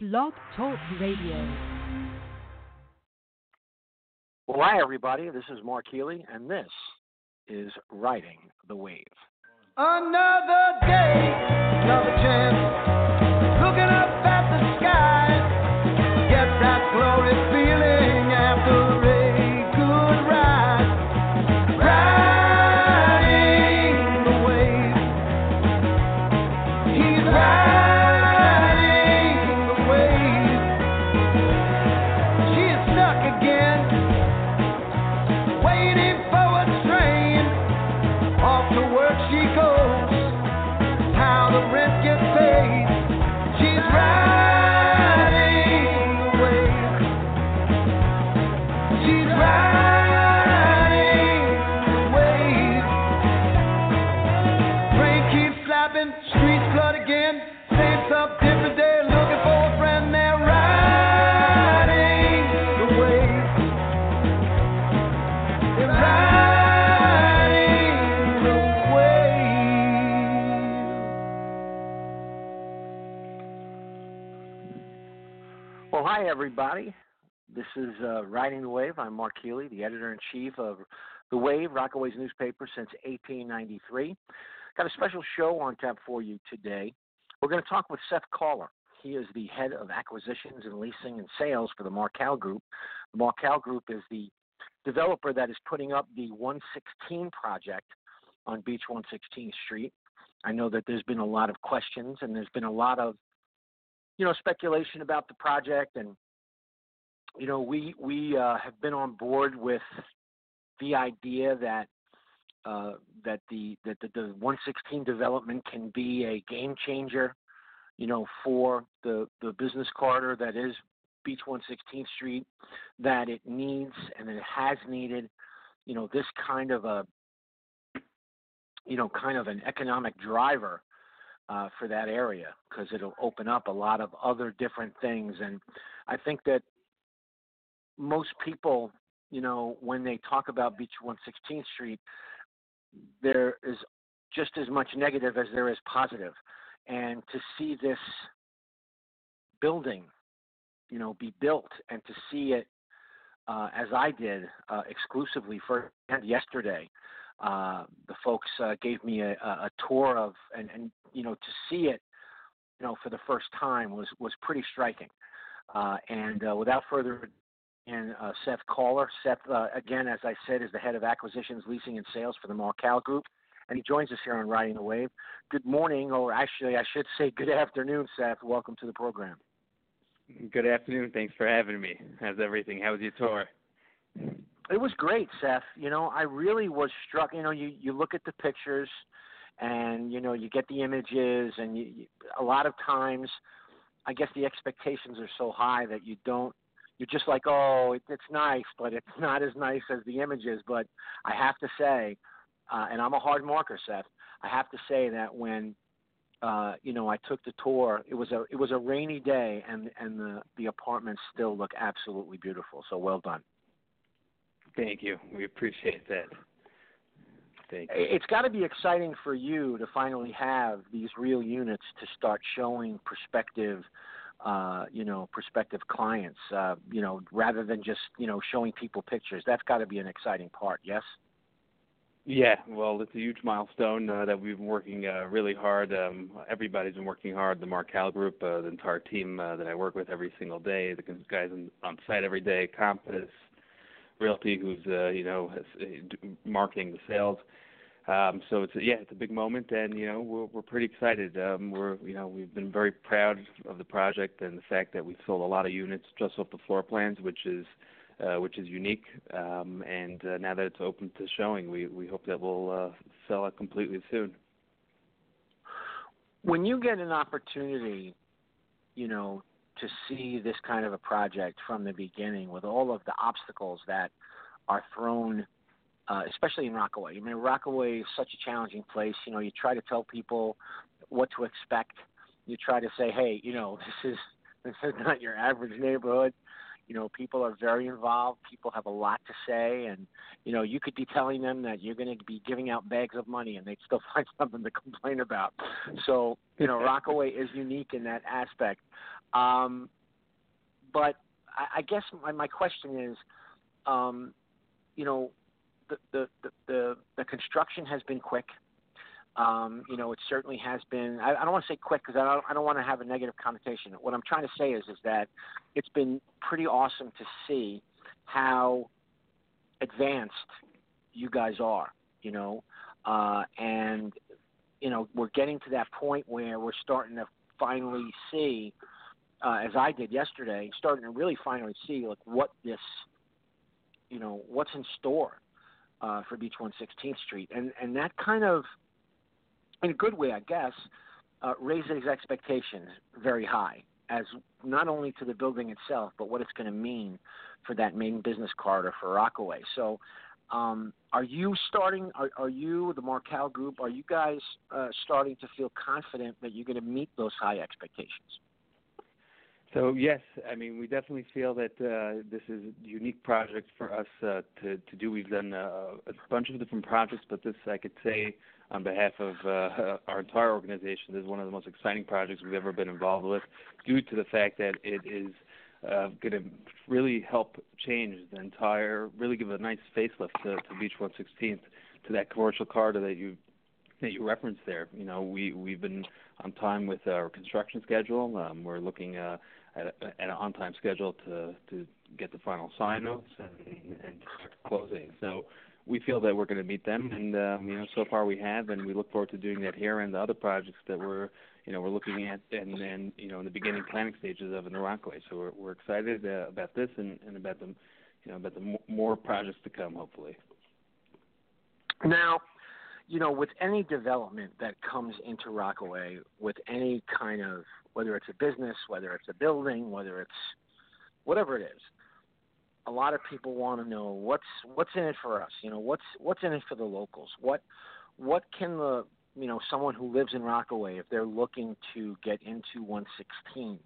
Blog Talk Radio. Well, hi, everybody. This is Mark Healey, and this is Riding the Wave. Another day, another chance. Wave. I'm Mark Healey, the editor in chief of The Wave, Rockaway's newspaper since 1893. Got a special show on tap for you today. We're going to talk with Seth Caller. He is the head of acquisitions and leasing and sales for the Marcal Group. The Marcal Group is the developer that is putting up the 116 project on Beach 116th Street. I know that there's been a lot of questions and there's been a lot of you know speculation about the project and you know we we uh, have been on board with the idea that uh, that the that the, the 116 development can be a game changer you know for the the business corridor that is Beach 116th Street that it needs and it has needed you know this kind of a you know kind of an economic driver uh, for that area because it'll open up a lot of other different things. And I think that most people, you know, when they talk about Beach 116th Street, there is just as much negative as there is positive. And to see this building, you know, be built and to see it uh, as I did uh, exclusively for yesterday, uh, the folks uh, gave me a, a tour of and, and you know to see it you know for the first time was was pretty striking uh, and uh, without further and uh, Seth Caller Seth uh, again as I said is the head of acquisitions leasing and sales for the Marcal Group and he joins us here on Riding the Wave good morning or actually I should say good afternoon Seth welcome to the program Good afternoon. Thanks for having me. How's everything? How was your tour? It was great, Seth. You know, I really was struck. You know, you you look at the pictures, and you know, you get the images, and you, you a lot of times, I guess the expectations are so high that you don't. You're just like, oh, it, it's nice, but it's not as nice as the images. But I have to say, uh, and I'm a hard marker, Seth. I have to say that when uh, you know, I took the tour. It was a it was a rainy day, and and the the apartments still look absolutely beautiful. So well done. Thank you. We appreciate that. Thank you. It's got to be exciting for you to finally have these real units to start showing prospective, uh, you know, prospective clients. Uh, you know, rather than just you know showing people pictures. That's got to be an exciting part. Yes. Yeah, well, it's a huge milestone uh, that we've been working uh, really hard. Um, everybody's been working hard. The Marcal Group, uh, the entire team uh, that I work with every single day, the guys on, site every day, Compass Realty, who's uh, you know uh, marketing the sales. Um, so it's yeah, it's a big moment, and you know we're we're pretty excited. Um, we're you know we've been very proud of the project and the fact that we've sold a lot of units just off the floor plans, which is uh, which is unique. Um, and uh, now that it's open to showing, we, we hope that we'll uh, sell it completely soon. When you get an opportunity, you know, to see this kind of a project from the beginning with all of the obstacles that are thrown, uh, especially in Rockaway. I mean, Rockaway is such a challenging place. You know, you try to tell people what to expect. You try to say, hey, you know, this is this is not your average neighborhood You know, people are very involved. People have a lot to say, and you know, you could be telling them that you're going to be giving out bags of money, and they'd still find something to complain about. So, you know, Rockaway is unique in that aspect. Um, but I, I guess my, my question is, um, you know, the, the the construction has been quick. Um, you know, it certainly has been. I, I don't want to say quick because I don't, I don't want to have a negative connotation. What I'm trying to say is, is that it's been pretty awesome to see how advanced you guys are. You know, uh, and you know we're getting to that point where we're starting to finally see, uh, as I did yesterday, starting to really finally see like what this, you know, what's in store uh, for Beach 116th Street, and and that kind of in a good way, I guess, uh, raises expectations very high as not only to the building itself, but what it's going to mean for that main business corridor for Rockaway. So, um, are you starting? Are, are you the Marcal Group? Are you guys uh, starting to feel confident that you're going to meet those high expectations? So yes, I mean we definitely feel that uh, this is a unique project for us uh, to to do. We've done uh, a bunch of different projects, but this I could say on behalf of uh, our entire organization, this is one of the most exciting projects we've ever been involved with, due to the fact that it is uh, going to really help change the entire, really give a nice facelift to, to Beach 116th, to that commercial corridor that you that you referenced there. You know, we we've been on time with our construction schedule. Um, we're looking uh, at, an on-time schedule to get the final sign notes and, closing. So we feel that we're going to meet them, and um, you know, so far we have, and we look forward to doing that here and the other projects that we're, you know, we're looking at, and you know, in the beginning planning stages of in Rockaway. So we're excited uh, about this and and about the, you know, about the more projects to come, hopefully. Now, you know, with any development that comes into Rockaway, with any kind of whether it's a business, whether it's a building, whether it's whatever it is, a lot of people want to know what's what's in it for us. You know, what's what's in it for the locals. What what can the you know someone who lives in Rockaway, if they're looking to get into 116,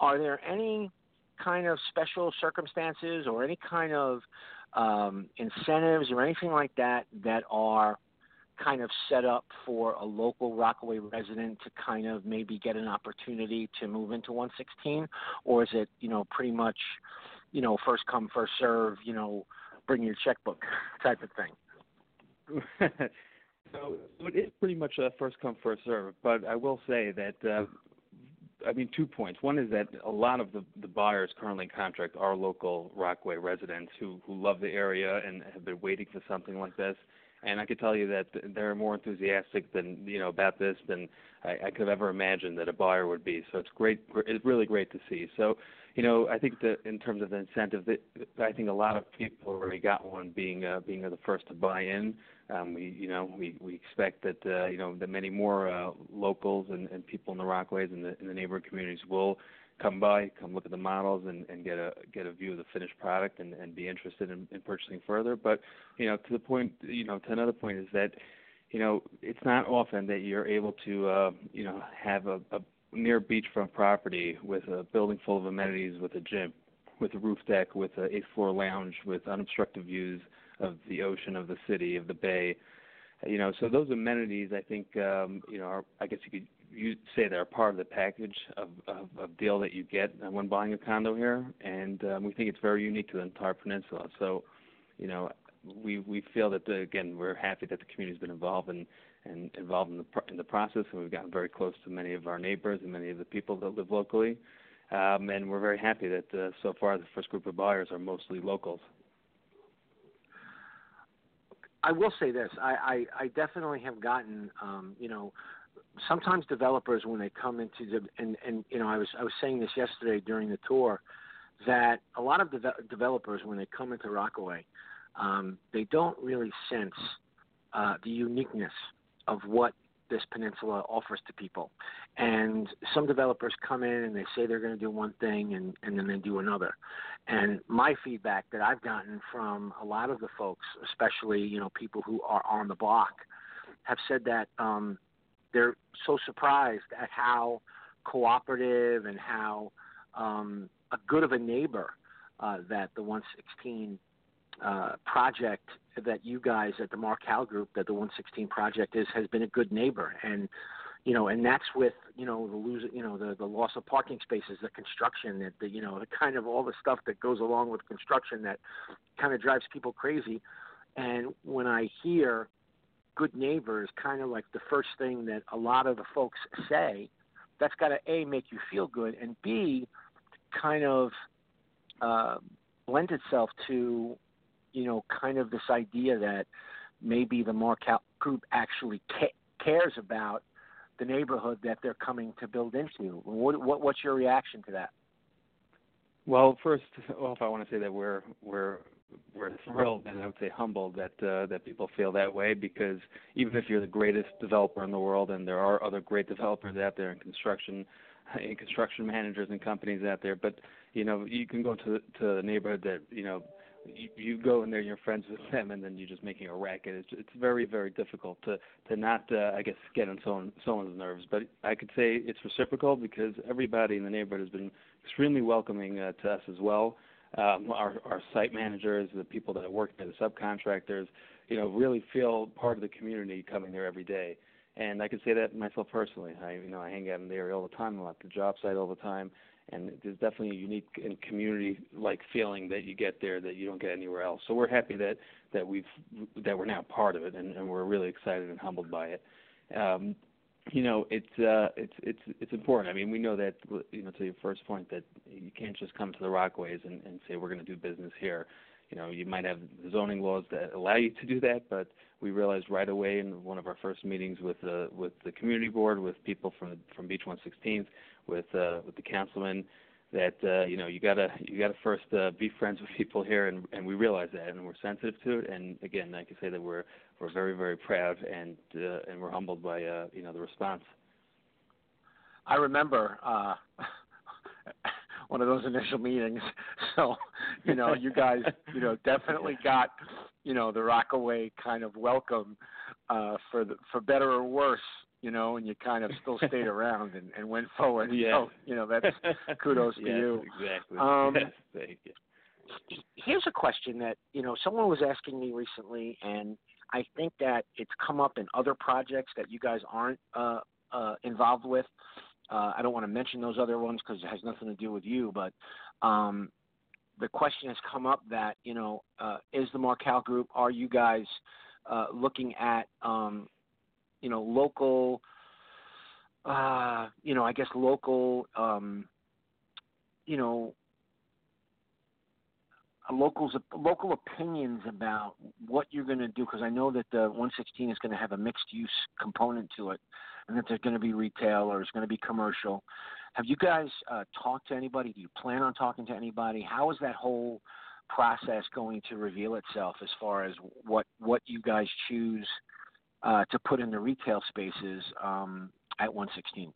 are there any kind of special circumstances or any kind of um, incentives or anything like that that are kind of set up for a local Rockaway resident to kind of maybe get an opportunity to move into 116, or is it you know pretty much you know, first come, first serve, you know, bring your checkbook type of thing. so it is pretty much a first come, first serve. But I will say that, uh, I mean, two points. One is that a lot of the, the buyers currently in contract are local Rockaway residents who, who love the area and have been waiting for something like this. And I can tell you that they're more enthusiastic than you know about this than I, I could have ever imagined that a buyer would be. So it's great. It's really great to see. So you know, I think that in terms of the incentive, that I think a lot of people already got one being uh, being the first to buy in. Um, we, you know, we we expect that uh, you know that many more uh, locals and, and people in the Rockaways and the in the neighboring communities will come by, come look at the models, and, and get a get a view of the finished product and, and be interested in, in purchasing further. But you know, to the point, you know, to another point is that you know, it's not often that you're able to, uh, you know, have a, a near beachfront property with a building full of amenities, with a gym, with a roof deck, with a eighth floor lounge, with unobstructed views of the ocean, of the city, of the bay. You know, so those amenities, I think, um, you know, are, I guess you could you say they're part of the package of, of, of deal that you get when buying a condo here, and um, we think it's very unique to the entire peninsula. So, you know, we we feel that the, again we're happy that the community's been involved and and involved in the in the process, and we've gotten very close to many of our neighbors and many of the people that live locally. Um, and we're very happy that uh, so far the first group of buyers are mostly locals. I will say this: I, I, I definitely have gotten, um, you know, sometimes developers when they come into the and and you know I was I was saying this yesterday during the tour that a lot of de- developers when they come into Rockaway, um, they don't really sense uh, the uniqueness of what this peninsula offers to people. And some developers come in and they say they're going to do one thing and, and then they do another. And my feedback that I've gotten from a lot of the folks, especially, you know, people who are on the block, have said that um, they're so surprised at how cooperative and how um, a good of a neighbor uh, that the 116 uh, project that you guys at the Marcal Group, that the 116 project is, has been a good neighbor, and you know, and that's with you know the lose, you know, the the loss of parking spaces, the construction, that the you know, the kind of all the stuff that goes along with construction that kind of drives people crazy. And when I hear good neighbors, kind of like the first thing that a lot of the folks say, that's got to a make you feel good, and b kind of uh, lend itself to you know, kind of this idea that maybe the Marcal group actually ca- cares about the neighborhood that they're coming to build into. What, what, what's your reaction to that? Well, first, well, if I want to say that we're we're we're thrilled and I would say humbled that uh, that people feel that way because even if you're the greatest developer in the world and there are other great developers out there in construction, in construction managers and companies out there, but you know you can go to to a neighborhood that you know you, you go in there, you're friends with them, and then you're just making a racket. It's it's very very difficult to to not uh, I guess get on someone someone's nerves. But I could say it's reciprocal because everybody in the neighborhood has been extremely welcoming uh, to us as well. Um, our our site managers, the people that work there, the subcontractors, you know, really feel part of the community coming there every day. And I can say that myself personally. I you know I hang out in the area all the time. I'm at the job site all the time and there's definitely a unique and community-like feeling that you get there that you don't get anywhere else. So we're happy that that we've that we're now part of it, and, and we're really excited and humbled by it. Um, you know, it's uh, it's it's it's important. I mean, we know that you know to your first point that you can't just come to the Rockaways and, and say we're going to do business here. You know, you might have zoning laws that allow you to do that, but we realized right away in one of our first meetings with the with the community board, with people from from Beach 116th, with uh, with the councilman that uh, you know you gotta you gotta first uh, be friends with people here, and and we realize that, and we're sensitive to it. And again, I can say that we're we're very very proud and uh, and we're humbled by uh, you know the response. I remember uh, one of those initial meetings. So you know you guys you know definitely got you know the Rockaway kind of welcome uh, for the for better or worse you know, and you kind of still stayed around and, and went forward. Yeah. So, you know, that's kudos to yes, you. Exactly. Um, thank you. Here's a question that, you know, someone was asking me recently, and I think that it's come up in other projects that you guys aren't uh, uh, involved with. Uh, I don't want to mention those other ones because it has nothing to do with you, but um, the question has come up that, you know, uh, is the Marcal Group, are you guys uh, looking at um, you know local uh you know i guess local um you know locals local opinions about what you're going to do because I know that the 116 is going to have a mixed use component to it, and that there's going to be retail or it's going to be commercial. Have you guys uh, talked to anybody? Do you plan on talking to anybody? How is that whole process going to reveal itself as far as what what you guys choose uh, to put in the retail spaces um, at 116?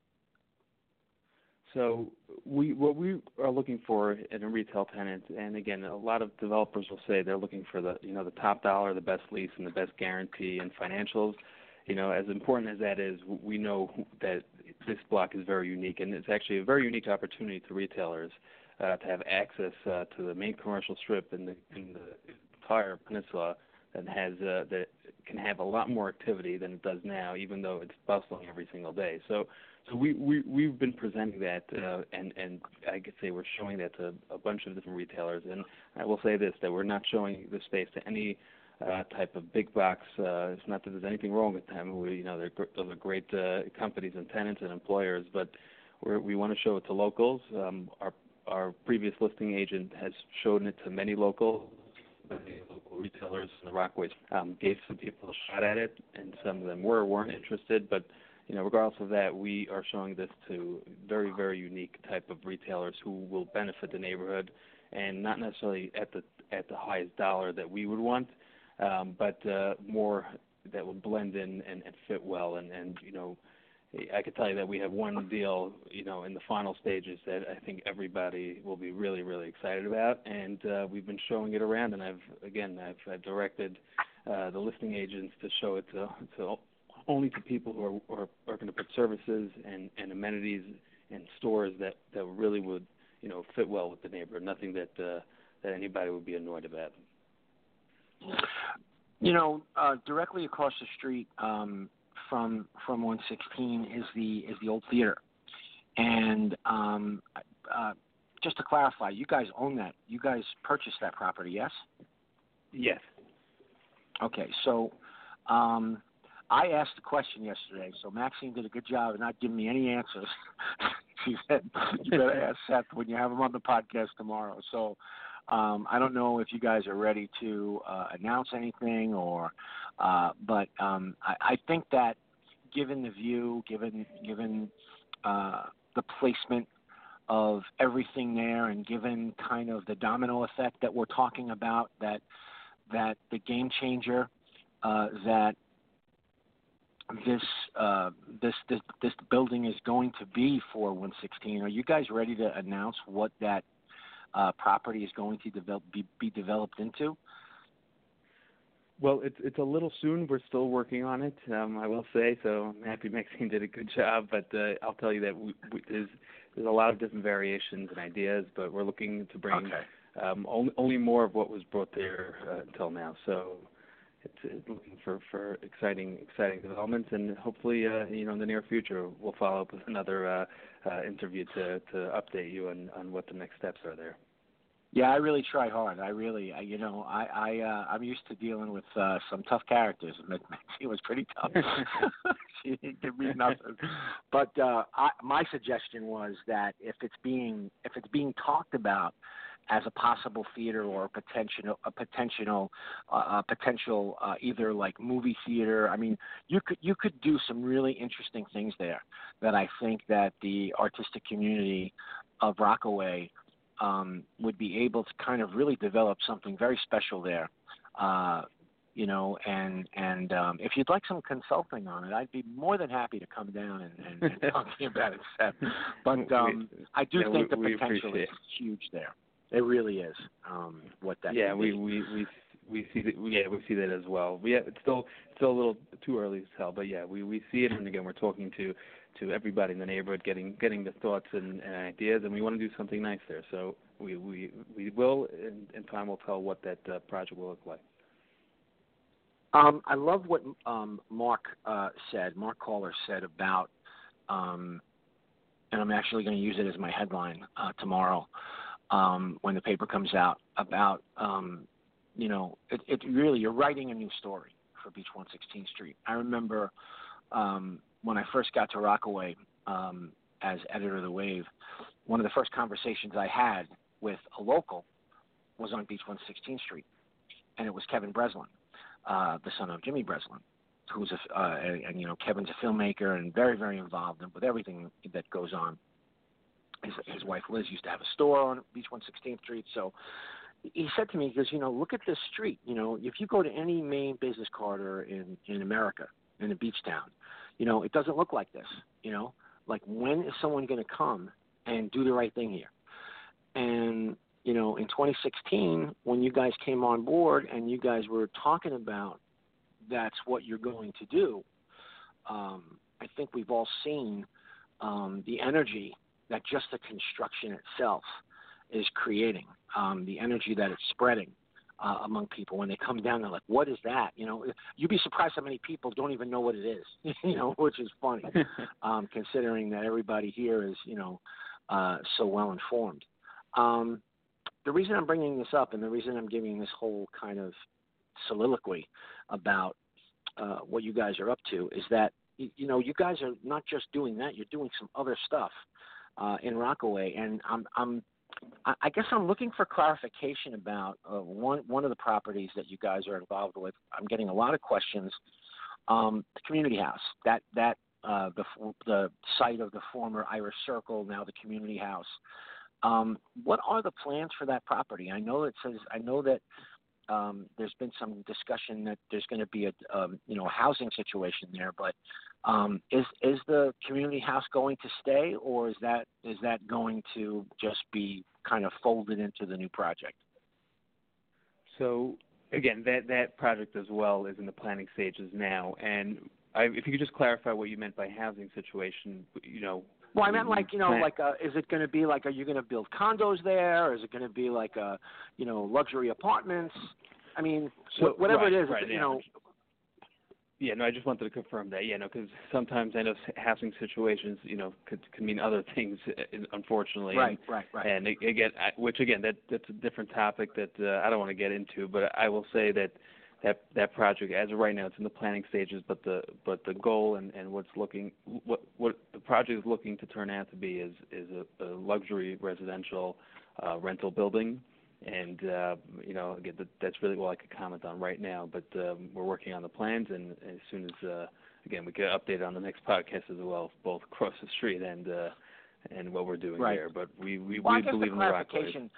So we what we are looking for in a retail tenant, and again, a lot of developers will say they're looking for the you know the top dollar, the best lease, and the best guarantee and financials. You know, as important as that is, we know that this block is very unique, and it's actually a very unique opportunity to retailers uh, to have access uh, to the main commercial strip in the in the entire peninsula that has uh, that can have a lot more activity than it does now, even though it's bustling every single day. So, so we we we've been presenting that, uh, and and I could say we're showing that to a bunch of different retailers. And I will say this: that we're not showing the space to any uh, type of big box. Uh, it's not that there's anything wrong with them. We, you know, they're those are great uh, companies and tenants and employers, but we're, we want to show it to locals. Um, our our previous listing agent has shown it to many locals retailers in the Rockaways um, gave some people a shot at it, and some of them were weren't interested. But you know, regardless of that, we are showing this to very very unique type of retailers who will benefit the neighborhood, and not necessarily at the at the highest dollar that we would want, um, but uh, more that would blend in and, and fit well, and and you know I could tell you that we have one deal, you know, in the final stages that I think everybody will be really, really excited about, and uh, we've been showing it around. And I've again, I've, I've directed uh, the listing agents to show it to, to only to people who are, are, are going to put services and, and amenities and stores that that really would, you know, fit well with the neighborhood. Nothing that uh, that anybody would be annoyed about. You know, uh, directly across the street um, from from 116 is the is the old theater, and um, uh, just to clarify, you guys own that. You guys purchased that property, yes? Yes. Okay, so um, I asked the question yesterday, so Maxine did a good job of not giving me any answers. she said, "You better ask Seth when you have him on the podcast tomorrow." So um, I don't know if you guys are ready to uh, announce anything, or uh, but um, I, I think that given the view, given given uh, the placement of everything there, and given kind of the domino effect that we're talking about, that that the game changer uh, that this, uh, this this this building is going to be for 116. Are you guys ready to announce what that uh, property is going to develop be, be developed into? Well, it's it's a little soon. We're still working on it. Um, I will say so. Happy Maxine did a good job, but uh, I'll tell you that we, we, there's there's a lot of different variations and ideas, but we're looking to bring okay. um, only only more of what was brought there uh, until now. So it's, it's looking for for exciting exciting developments, and hopefully, uh, you know, in the near future, we'll follow up with another uh, uh, interview to to update you on on what the next steps are there. Yeah, I really try hard. I really, I, you know, I, I, uh, I'm used to dealing with uh, some tough characters. She was pretty tough. she didn't give me nothing. But uh, I, my suggestion was that if it's being, if it's being talked about as a possible theater or a potential a potential uh, a potential uh, either like movie theater. I mean, you could you could do some really interesting things there that I think that the artistic community of Rockaway um, would be able to kind of really develop something very special there. Uh, you know, and and um, if you'd like some consulting on it, I'd be more than happy to come down and, and, and talk to you about it, Seth. But um, I do yeah, think we, the potential is huge there. It really is. Um, what that yeah, we we we we see that yeah we see that as well. We it's still still a little too early to tell, but yeah, we we see it, and again we're talking to to everybody in the neighborhood, getting getting the thoughts and, and ideas, and we want to do something nice there. So we we we will, and, and time will tell what that uh, project will look like. Um, I love what um, Mark uh, said. Mark Caller said about, um, and I'm actually going to use it as my headline uh, tomorrow um, when the paper comes out about, um, you know, it, it really you're writing a new story for Beach 116th Street. I remember um, when I first got to Rockaway um, as editor of the Wave, one of the first conversations I had with a local was on Beach 116th Street, and it was Kevin Breslin, uh, the son of Jimmy Breslin, who's a, uh, and you know Kevin's a filmmaker and very very involved in, with everything that goes on. His, his wife Liz used to have a store on Beach 116th Street, so he said to me, he goes, you know, look at this street. You know, if you go to any main business corridor in in America, in a beach town, you know, it doesn't look like this. You know, like when is someone going to come and do the right thing here? And you know, in 2016, when you guys came on board and you guys were talking about that's what you're going to do, um, I think we've all seen um, the energy that just the construction itself is creating, um, the energy that it's spreading. Uh, among people when they come down, they're like, "What is that?" You know, you'd be surprised how many people don't even know what it is. you know, which is funny, um, considering that everybody here is, you know, uh, so well informed. Um, the reason I'm bringing this up and the reason I'm giving this whole kind of soliloquy about uh, what you guys are up to is that you know you guys are not just doing that; you're doing some other stuff uh, in Rockaway, and I'm I'm I guess I'm looking for clarification about uh, one one of the properties that you guys are involved with. I'm getting a lot of questions. Um, the community house that that uh, the the site of the former Irish Circle, now the community house. Um, what are the plans for that property? I know it says I know that um, there's been some discussion that there's going to be a um, you know housing situation there, but um, is is the community house going to stay, or is that is that going to just be kind of folded into the new project? So again, that that project as well is in the planning stages now, and I, if you could just clarify what you meant by housing situation, you know, Well, I meant like you know, like uh, is it going to be like are you going to build condos there, or is it going to be like a you know luxury apartments? I mean, So- wh- whatever right, it is, right, you yeah. know. Yeah, no, I just wanted to confirm that. Yeah, no, because sometimes I know housing situations, you know, could could mean other things, uh, unfortunately. and- Right, right, right. And again, I, which again, that that's a different topic that uh, I don't want to get into, but I will say that that that project, as of right now, it's in the planning stages, but the but the goal and and what's looking what what the project is looking to turn out to be is is a, a luxury residential uh, rental building. And uh, you know, again, that, that's really all I could comment on right now. But um, we're working on the plans, and as soon as uh, again we get updated on the next podcast as well, both across the street and uh, and what we're doing Right. there. But we we, Well, we believe in the Rockaways.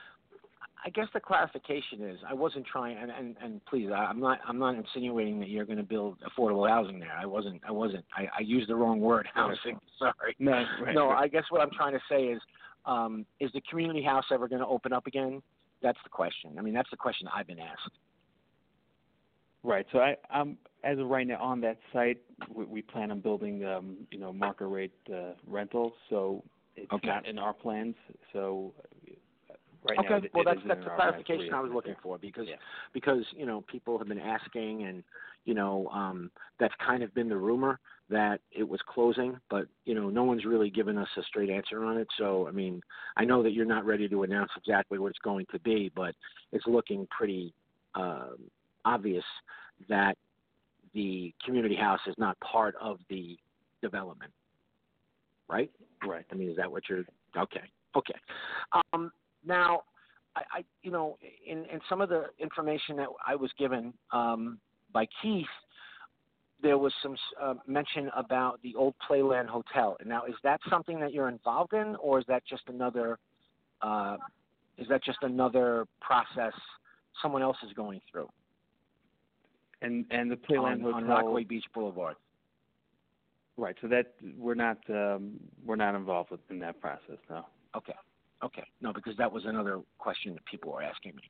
I guess the clarification is I wasn't trying, and, and, and please, I, I'm not I'm not insinuating that you're going to build affordable housing there. I wasn't I wasn't I, I used the wrong word, housing. Sorry. No, right, no, right. I guess what I'm trying to say is, um, is the community house ever going to open up again? That's the question. I mean, that's the question I've been asked. Right. So I, I'm as of right now on that site, we, we plan on building, um, you know, market rate uh, rentals. So it's Okay. not in our plans. So right okay, now, well, that's that's the clarification I was looking there. for because Yeah. because you know people have been asking and you know um, that's kind of been the rumor that it was closing, but you know no one's really given us a straight answer on it. So I mean, I know that you're not ready to announce exactly what it's going to be, but it's looking pretty um, obvious that the community house is not part of the development, right? Right. I mean, is that what you're okay? Okay. Um, now, I, I, you know, in, in some of the information that I was given um, by Keith, there was some uh, mention about the old Playland Hotel. Now, is that something that you're involved in, or is that just another? Uh, is that just another process someone else is going through And and the Playland on, on Rockaway Beach Boulevard? Right. So that we're not um, we're not involved with in that process. No. Okay. Okay. No, because that was another question that people were asking me.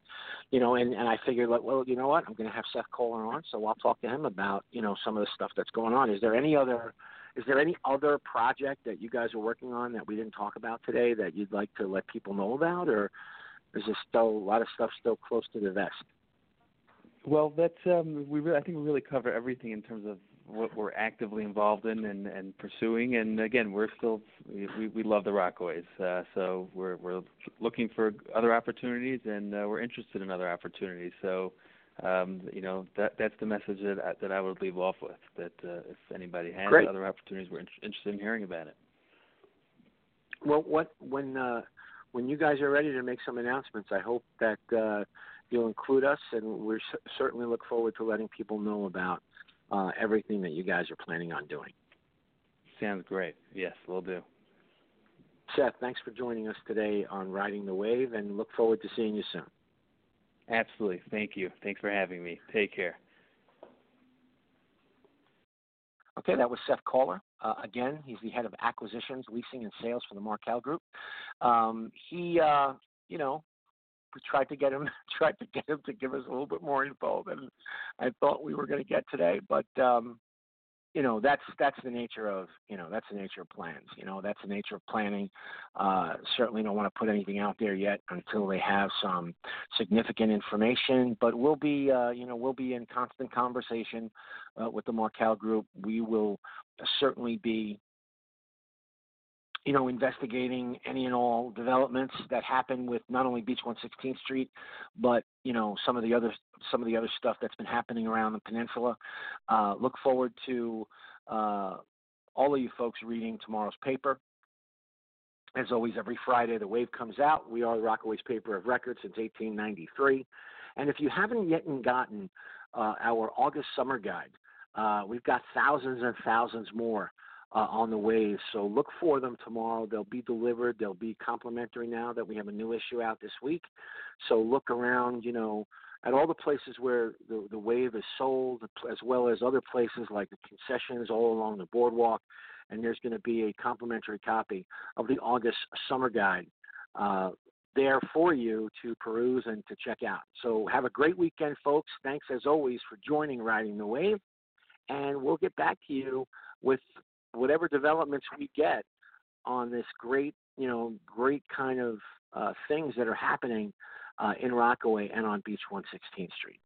You know, and, and I figured like, well, you know what, I'm gonna have Seth Caller on, so I'll talk to him about, you know, some of the stuff that's going on. Is there any other is there any other project that you guys are working on that we didn't talk about today that you'd like to let people know about or is there still a lot of stuff still close to the vest? Well, that's um, we really, I think we really cover everything in terms of what we're actively involved in and, and pursuing. And again, we're still we, we love the Rockaways, uh, so we're we're looking for other opportunities and uh, we're interested in other opportunities. So, um, you know, that that's the message that I, that I would leave off with. That uh, if anybody has Great. other opportunities, we're in, interested in hearing about it. Well, what when uh, when you guys are ready to make some announcements, I hope that uh, you'll include us, and we certainly look forward to letting people know about uh, everything that you guys are planning on doing. Sounds great. Yes, we'll do. Seth, thanks for joining us today on Riding the Wave, and look forward to seeing you soon. Absolutely. Thank you. Thanks for having me. Take care. Okay, that was Seth Caller. Uh, again, he's the head of acquisitions, leasing, and sales for the Marcal Group. Um, he, uh, you know, tried to get him tried to get him to give us a little bit more info than I thought we were going to get today, but um, you know that's that's the nature of you know that's the nature of plans. You know that's the nature of planning. Uh, certainly don't want to put anything out there yet until they have some significant information. But we'll be uh, you know we'll be in constant conversation uh, with the Marcal Group. We will certainly be you know, investigating any and all developments that happen with not only Beach 116th Street, but you know some of the other some of the other stuff that's been happening around the peninsula. Uh, look forward to uh, all of you folks reading tomorrow's paper. As always, every Friday the Wave comes out. We are the Rockaway's paper of record since 1893, and if you haven't yet gotten uh, our August summer guide, uh, we've got thousands and thousands more uh, on the way. So look for them tomorrow. They'll be delivered. They'll be complimentary now that we have a new issue out this week. So look around, you know, at all the places where the, the wave is sold, as well as other places like the concessions all along the boardwalk. And there's going to be a complimentary copy of the August summer guide uh, there for you to peruse and to check out. So have a great weekend, folks. Thanks as always for joining Riding the Wave. And we'll get back to you with whatever developments we get on this great, you know, great kind of uh, things that are happening uh, in Rockaway and on Beach 116th Street.